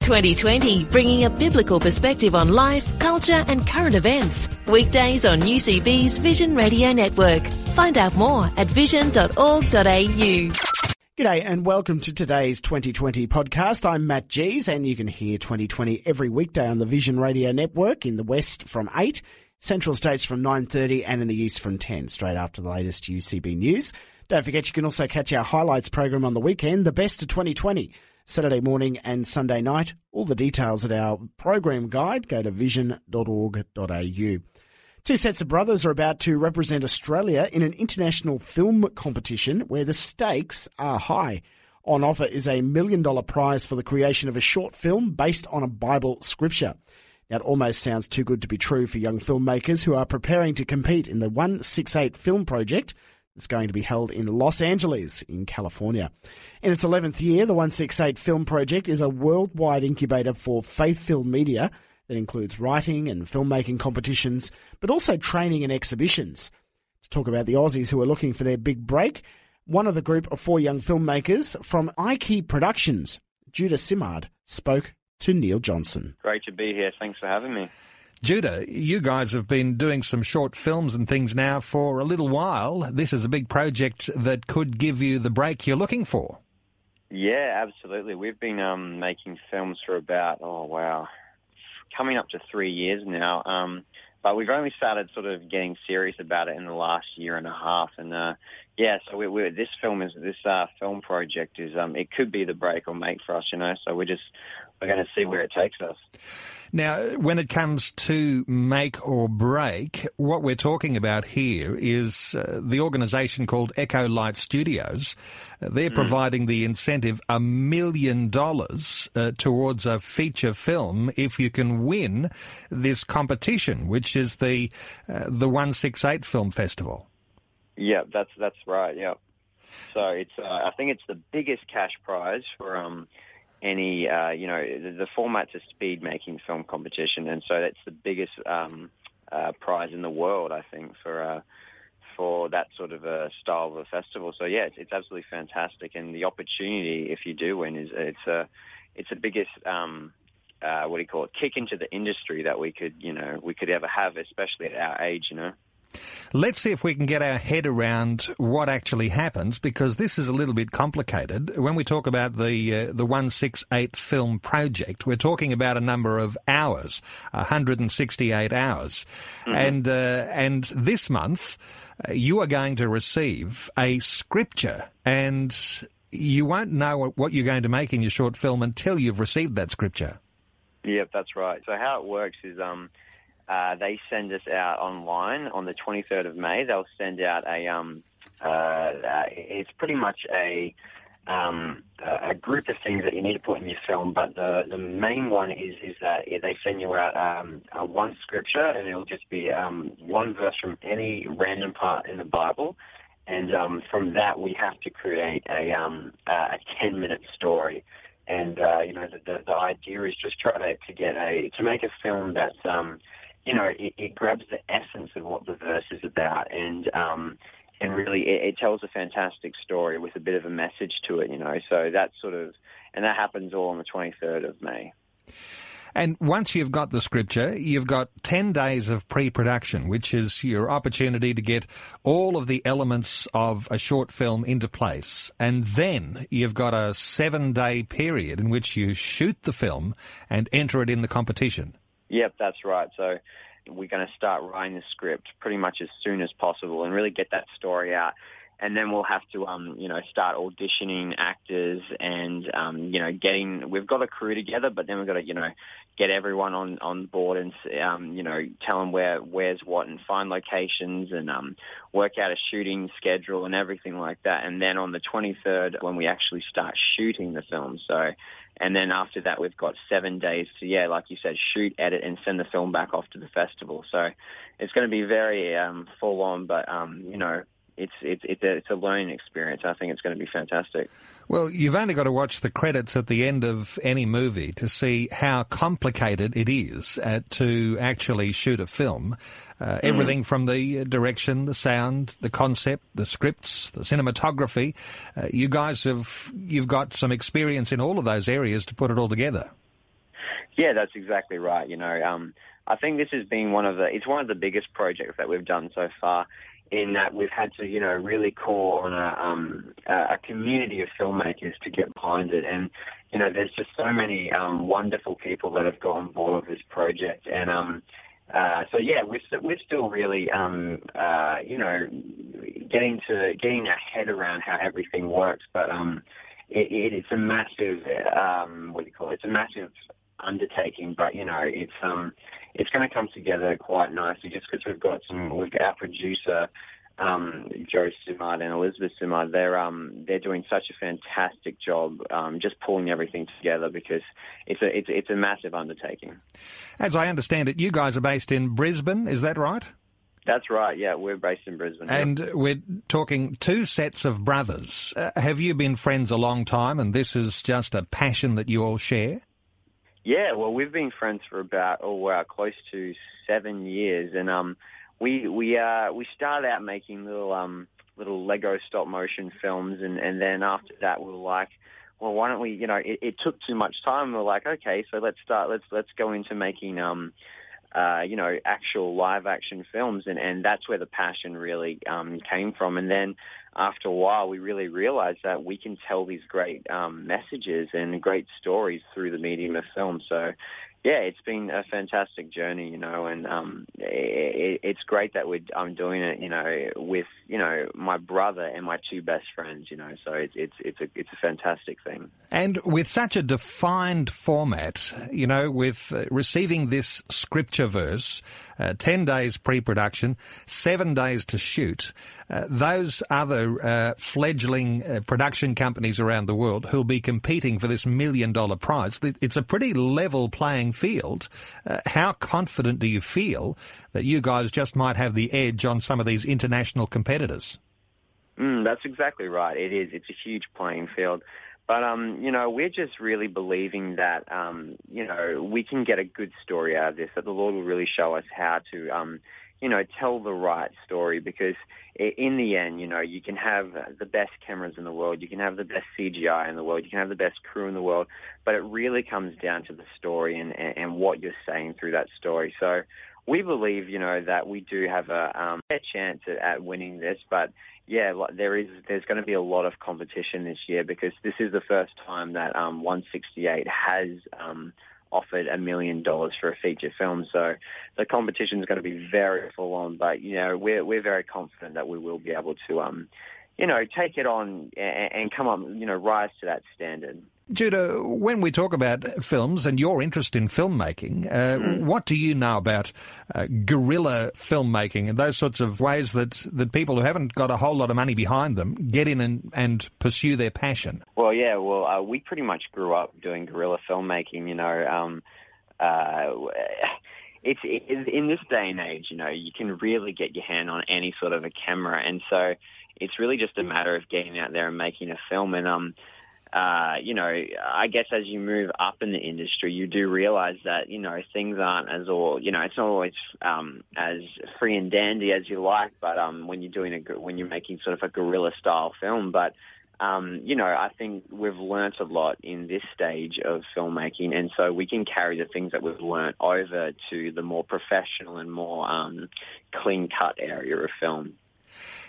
2020, bringing a biblical perspective on life, culture, and current events. Weekdays on UCB's Vision Radio Network. Find out more at vision.org.au. G'day and welcome to today's 2020 podcast. I'm Matt Gees and you can hear 2020 every weekday on the Vision Radio Network in the West from 8, Central States from 9.30 and in the East from 10, straight after the latest UCB news. Don't forget you can also catch our highlights program on the weekend, the best of 2020. Saturday morning and Sunday night. All the details at our program guide. Go to vision.org.au. Two sets of brothers are about to represent Australia in an international film competition where the stakes are high. On offer is a million dollar prize for the creation of a short film based on a Bible scripture. Now, it almost sounds too good to be true for young filmmakers who are preparing to compete in the 168 film project it's going to be held in Los Angeles, in California. In its 11th year, the 168 Film Project is a worldwide incubator for faith-filled media that includes writing and filmmaking competitions, but also training and exhibitions. To talk about the Aussies who are looking for their big break, one of the group of four young filmmakers from iKey Productions, Judah Simard, spoke to Neil Johnson. Great to be here. Thanks for having me. Judah, you guys have been doing some short films and things now for a little while. This is a big project that could give you the break you're looking for. Yeah, absolutely. We've been um, making films for about, oh, wow, coming up to three years now. Um, but we've only started sort of getting serious about it in the last year and a half. And uh, yeah, so we, we, this film is this uh, film project is um, it could be the break or make for us, you know. So we're just we're going to see where it takes us. Now, when it comes to make or break, what we're talking about here is uh, the organisation called EchoLight Studios. Uh, they're mm. providing the incentive a million dollars uh, towards a feature film if you can win this competition, which is the uh, the One Six Eight Film Festival. Yeah, that's that's right. Yeah. So it's uh, I think it's the biggest cash prize for um any, uh, you know, the, the, format's a speed making film competition, and so that's the biggest um, uh, prize in the world, I think, for uh, for that sort of a style of a festival. So yeah, it's, it's absolutely fantastic, and the opportunity, if you do win, is it's a it's the biggest. Um, uh, what do you call it? Kick into the industry that we could, you know, we could ever have, especially at our age, you know. Let's see if we can get our head around what actually happens because this is a little bit complicated. When we talk about the uh, the 168 film project, we're talking about a number of hours, 168 hours. Mm-hmm. And uh, and this month uh, you are going to receive a scripture and you won't know what you're going to make in your short film until you've received that scripture. Yep, that's right. So how it works is um uh, they send us out online on the 23rd of May. They'll send out a um, uh, uh, it's pretty much a um, a group of things that you need to put in your film, but the the main one is is that they send you out um, one scripture, and it'll just be um, one verse from any random part in the Bible, and um, from that we have to create a um, a ten minute story. And uh, you know the, the, the idea is just try to, to get a to make a film that's um, you know, it, it grabs the essence of what the verse is about, and um, and really it, it tells a fantastic story with a bit of a message to it, you know. So that's sort of, and that happens all on the 23rd of May. And once you've got the scripture, you've got 10 days of pre-production, which is your opportunity to get all of the elements of a short film into place. And then you've got a seven day period in which you shoot the film and enter it in the competition. Yep, that's right. So we're going to start writing the script pretty much as soon as possible and really get that story out. And then we'll have to, um, you know, start auditioning actors and, um, you know, getting. We've got a crew together, but then we've got to, you know, get everyone on on board and, um, you know, tell them where where's what and find locations and um, work out a shooting schedule and everything like that. And then on the 23rd, when we actually start shooting the film, so. And then after that, we've got seven days to, yeah, like you said, shoot, edit, and send the film back off to the festival. So it's going to be very um, full on, but um, you know, it's it's it's a, it's a learning experience. I think it's going to be fantastic. Well, you've only got to watch the credits at the end of any movie to see how complicated it is uh, to actually shoot a film. Uh, mm. Everything from the direction, the sound, the concept, the scripts, the cinematography. Uh, you guys have you've got some experience in all of those areas to put it all together. Yeah, that's exactly right. You know, um, I think this has been one of the it's one of the biggest projects that we've done so far in that we've had to, you know, really call on a, um, a community of filmmakers to get behind it. And, you know, there's just so many um, wonderful people that have got on board with this project. And um, uh, so, yeah, we're, we're still really, um, uh, you know, getting to getting our head around how everything works. But um, it, it, it's a massive, um, what do you call it? It's a massive undertaking, but you know, it's um, it's going to come together quite nicely just because we've got some, we've got our producer, um, Joe Simard and Elizabeth Simard, they're um, they're doing such a fantastic job um, just pulling everything together because it's a it's, it's a massive undertaking. As I understand it, you guys are based in Brisbane, is that right? That's right. Yeah, we're based in Brisbane. And yeah. we're talking two sets of brothers. Uh, have you been friends a long time, and this is just a passion that you all share? Yeah, well, we've been friends for about oh wow, close to seven years, and um, we we uh we started out making little um little Lego stop motion films, and and then after that we were like, well, why don't we? You know, it, it took too much time. We we're like, okay, so let's start. Let's let's go into making um uh, you know, actual live action films, and, and that's where the passion really um, came from. And then after a while, we really realized that we can tell these great um, messages and great stories through the medium of film. So yeah, it's been a fantastic journey, you know, and um, it's great that we're, I'm doing it, you know, with you know my brother and my two best friends, you know. So it's it's it's a it's a fantastic thing. And with such a defined format, you know, with uh, receiving this scripture verse, uh, ten days pre-production, seven days to shoot, uh, those other uh, fledgling uh, production companies around the world who'll be competing for this million dollar prize, it's a pretty level playing playing field. Uh, how confident do you feel that you guys just might have the edge on some of these international competitors? Mm, that's exactly right. It is. It's a huge playing field. But um, you know, we're just really believing that um, you know we can get a good story out of this. That the Lord will really show us how to um, you know, tell the right story because in the end, you know, you can have the best cameras in the world, you can have the best CGI in the world, you can have the best crew in the world, but it really comes down to the story and, and what you're saying through that story. So we believe, you know, that we do have a, um, a chance at, at winning this, but yeah, there is there's going to be a lot of competition this year because this is the first time that um, 168 has um, offered a million dollars for a feature film. So the competition is going to be very full on, but you know we're we're very confident that we will be able to um you know take it on and, and come up you know rise to that standard. Judah, when we talk about films and your interest in filmmaking, uh, mm. what do you know about uh, guerrilla filmmaking and those sorts of ways that, that people who haven't got a whole lot of money behind them get in and, and pursue their passion? Well, yeah, well, uh, we pretty much grew up doing guerrilla filmmaking, you know. Um, uh, it's it, in this day and age, you know, you can really get your hand on any sort of a camera, and so it's really just a matter of getting out there and making a film. And um, uh, you know, I guess as you move up in the industry, you do realize that, you know, things aren't as all, you know, it's not always um, as free and dandy as you like, but um, when you're doing a, when you're making sort of a guerrilla style film, but, um, you know, I think we've learnt a lot in this stage of filmmaking, and so we can carry the things that we've learnt over to the more professional and more um, clean cut area of film.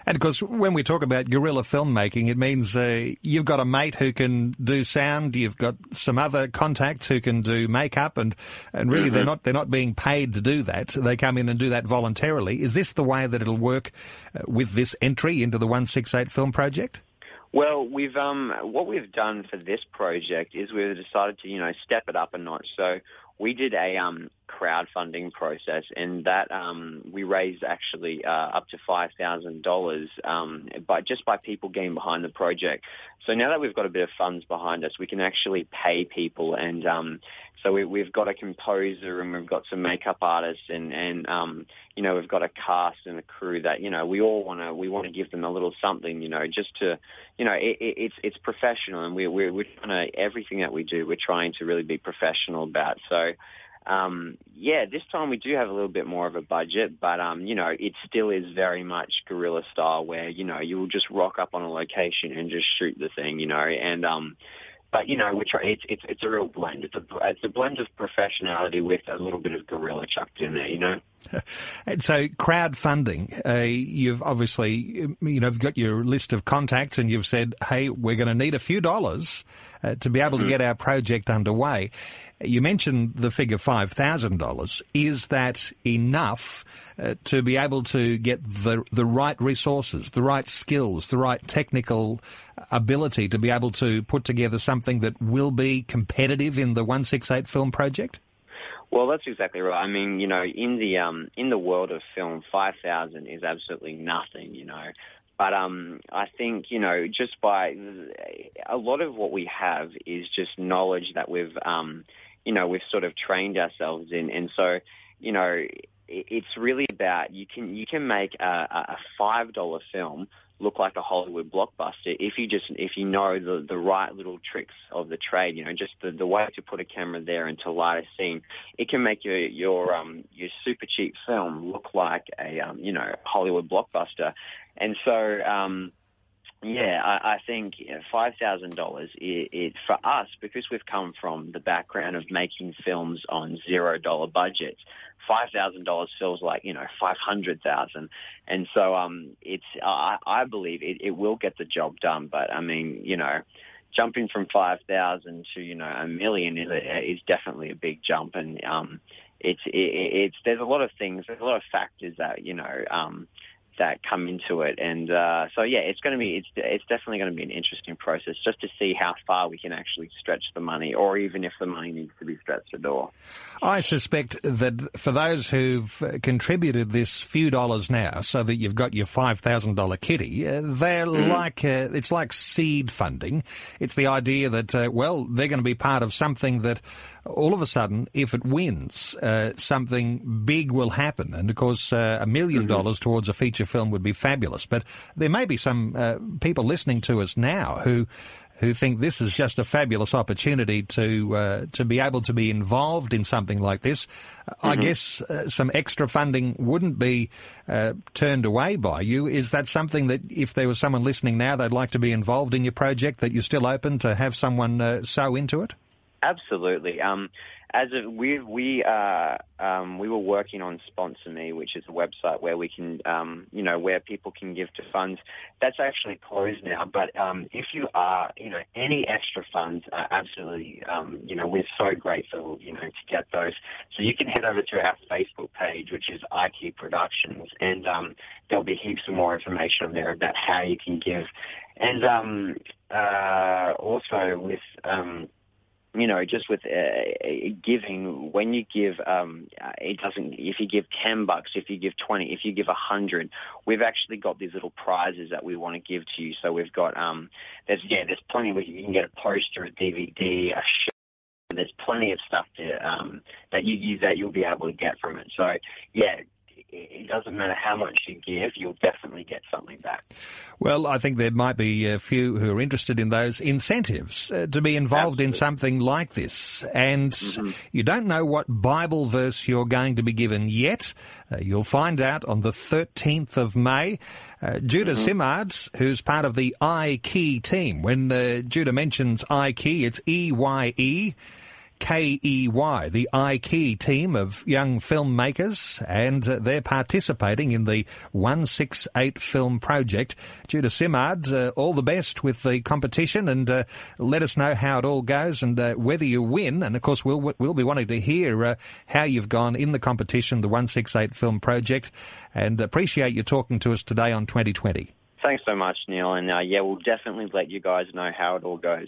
And of course, when we talk about guerrilla filmmaking, it means uh, you've got a mate who can do sound, you've got some other contacts who can do makeup, and and really mm-hmm. they're not they're not being paid to do that. They come in and do that voluntarily. Is this the way that it'll work uh, with this entry into the One Six Eight Film Project? Well, we've um, what we've done for this project is we've decided to you know step it up a notch. So we did a um, crowdfunding process, and that um, we raised actually uh, up to five thousand dollars um, by just by people getting behind the project. So now that we've got a bit of funds behind us, we can actually pay people, and um, so we, have got a composer and we've got some makeup artists, and and um, you know we've got a cast and a crew that you know we all want to we want to give them a little something, you know, just to you know it, it, it's it's professional, and we, we're we're trying to everything that we do, we're trying to really be professional about. So um, yeah, this time we do have a little bit more of a budget, but um, you know, it still is very much guerrilla style, where you know you will just rock up on a location and just shoot the thing, you know, and um, but you know, we try. It's it's it's a real blend. It's a it's a blend of professionality with a little bit of guerrilla chucked in there, you know. And so, crowdfunding. Uh, you've obviously you know got your list of contacts, and you've said, "Hey, we're going to need a few dollars uh, to be able mm-hmm. to get our project underway." You mentioned the figure five thousand dollars. Is that enough uh, to be able to get the the right resources, the right skills, the right technical ability to be able to put together something that will be competitive in the one six eight film project? Well, that's exactly right. I mean, you know, in the um, in the world of film, five thousand is absolutely nothing. You know, but um, I think you know, just by a lot of what we have is just knowledge that we've um, you know we've sort of trained ourselves in, and so you know, it's really about you can you can make a, a five dollar film look like a Hollywood blockbuster if you just if you know the the right little tricks of the trade, you know, just the, the way to put a camera there and to light a scene, it can make your your um your super cheap film look like a um you know Hollywood blockbuster, and so um yeah, I, I think five thousand dollars. It for us because we've come from the background of making films on zero dollar budgets. Five thousand dollars feels like you know five hundred thousand, and so um, it's I, I believe it, it will get the job done. But I mean, you know, jumping from five thousand to you know a million is, is definitely a big jump, and um, it's it, it's there's a lot of things, there's a lot of factors that you know um, that come into it. And uh, so, yeah, it's going to be it's it's definitely going to be an interesting process just to see how far we can actually stretch the money, or even if the money needs to be stretched at all. I suspect that for those who've contributed this few dollars now, so that you've got your five thousand dollar kitty, uh, they're mm. like uh, it's like seed funding. It's the idea that uh, well, they're going to be part of something that all of a sudden, if it wins, uh, something big will happen. And of course, uh, a million mm-hmm. dollars towards a feature film would be fabulous. But there may be some uh, people listening to us now who who think this is just a fabulous opportunity to uh, to be able to be involved in something like this. Mm-hmm. I guess uh, some extra funding wouldn't be uh, turned away by you. Is that something that if there was someone listening now, they'd like to be involved in your project, that you're still open to have someone uh, so into it? Absolutely. Um, as a, we we uh, um, we were working on Sponsor Me, which is a website where we can um, you know where people can give to funds. That's actually closed now. But um, if you are you know any extra funds, uh, absolutely um, you know we're so grateful you know to get those. So you can head over to our Facebook page, which is iKey Productions, and um, there'll be heaps of more information there about how you can give. And um, uh, also with you know, just with uh, giving, when you give, um, uh, it doesn't, if you give 10 bucks, if you give 20, if you give 100, we've actually got these little prizes that we want to give to you. So we've got, um, there's, yeah, there's plenty where you can get a poster, a DVD, a shirt. There's plenty of stuff to, um, that you, you that you'll be able to get from it. So yeah, it doesn't matter how much you give, you'll definitely get something back. Well, I think there might be a few who are interested in those incentives uh, to be involved Absolutely. in something like this. And mm-hmm. you don't know what Bible verse you're going to be given yet. Uh, you'll find out on the 13th of May. Uh, Judah mm-hmm. Simards, who's part of the I Key team. When uh, Judah mentions I Key, it's E Y E KEY, the iKey team of young filmmakers, and uh, they're participating in the 168 film project. Judah Simard, uh, all the best with the competition and uh, let us know how it all goes and uh, whether you win. And of course, we'll, we'll be wanting to hear uh, how you've gone in the competition, the 168 film project, and appreciate you talking to us today on 2020. Thanks so much, Neil. And uh, yeah, we'll definitely let you guys know how it all goes.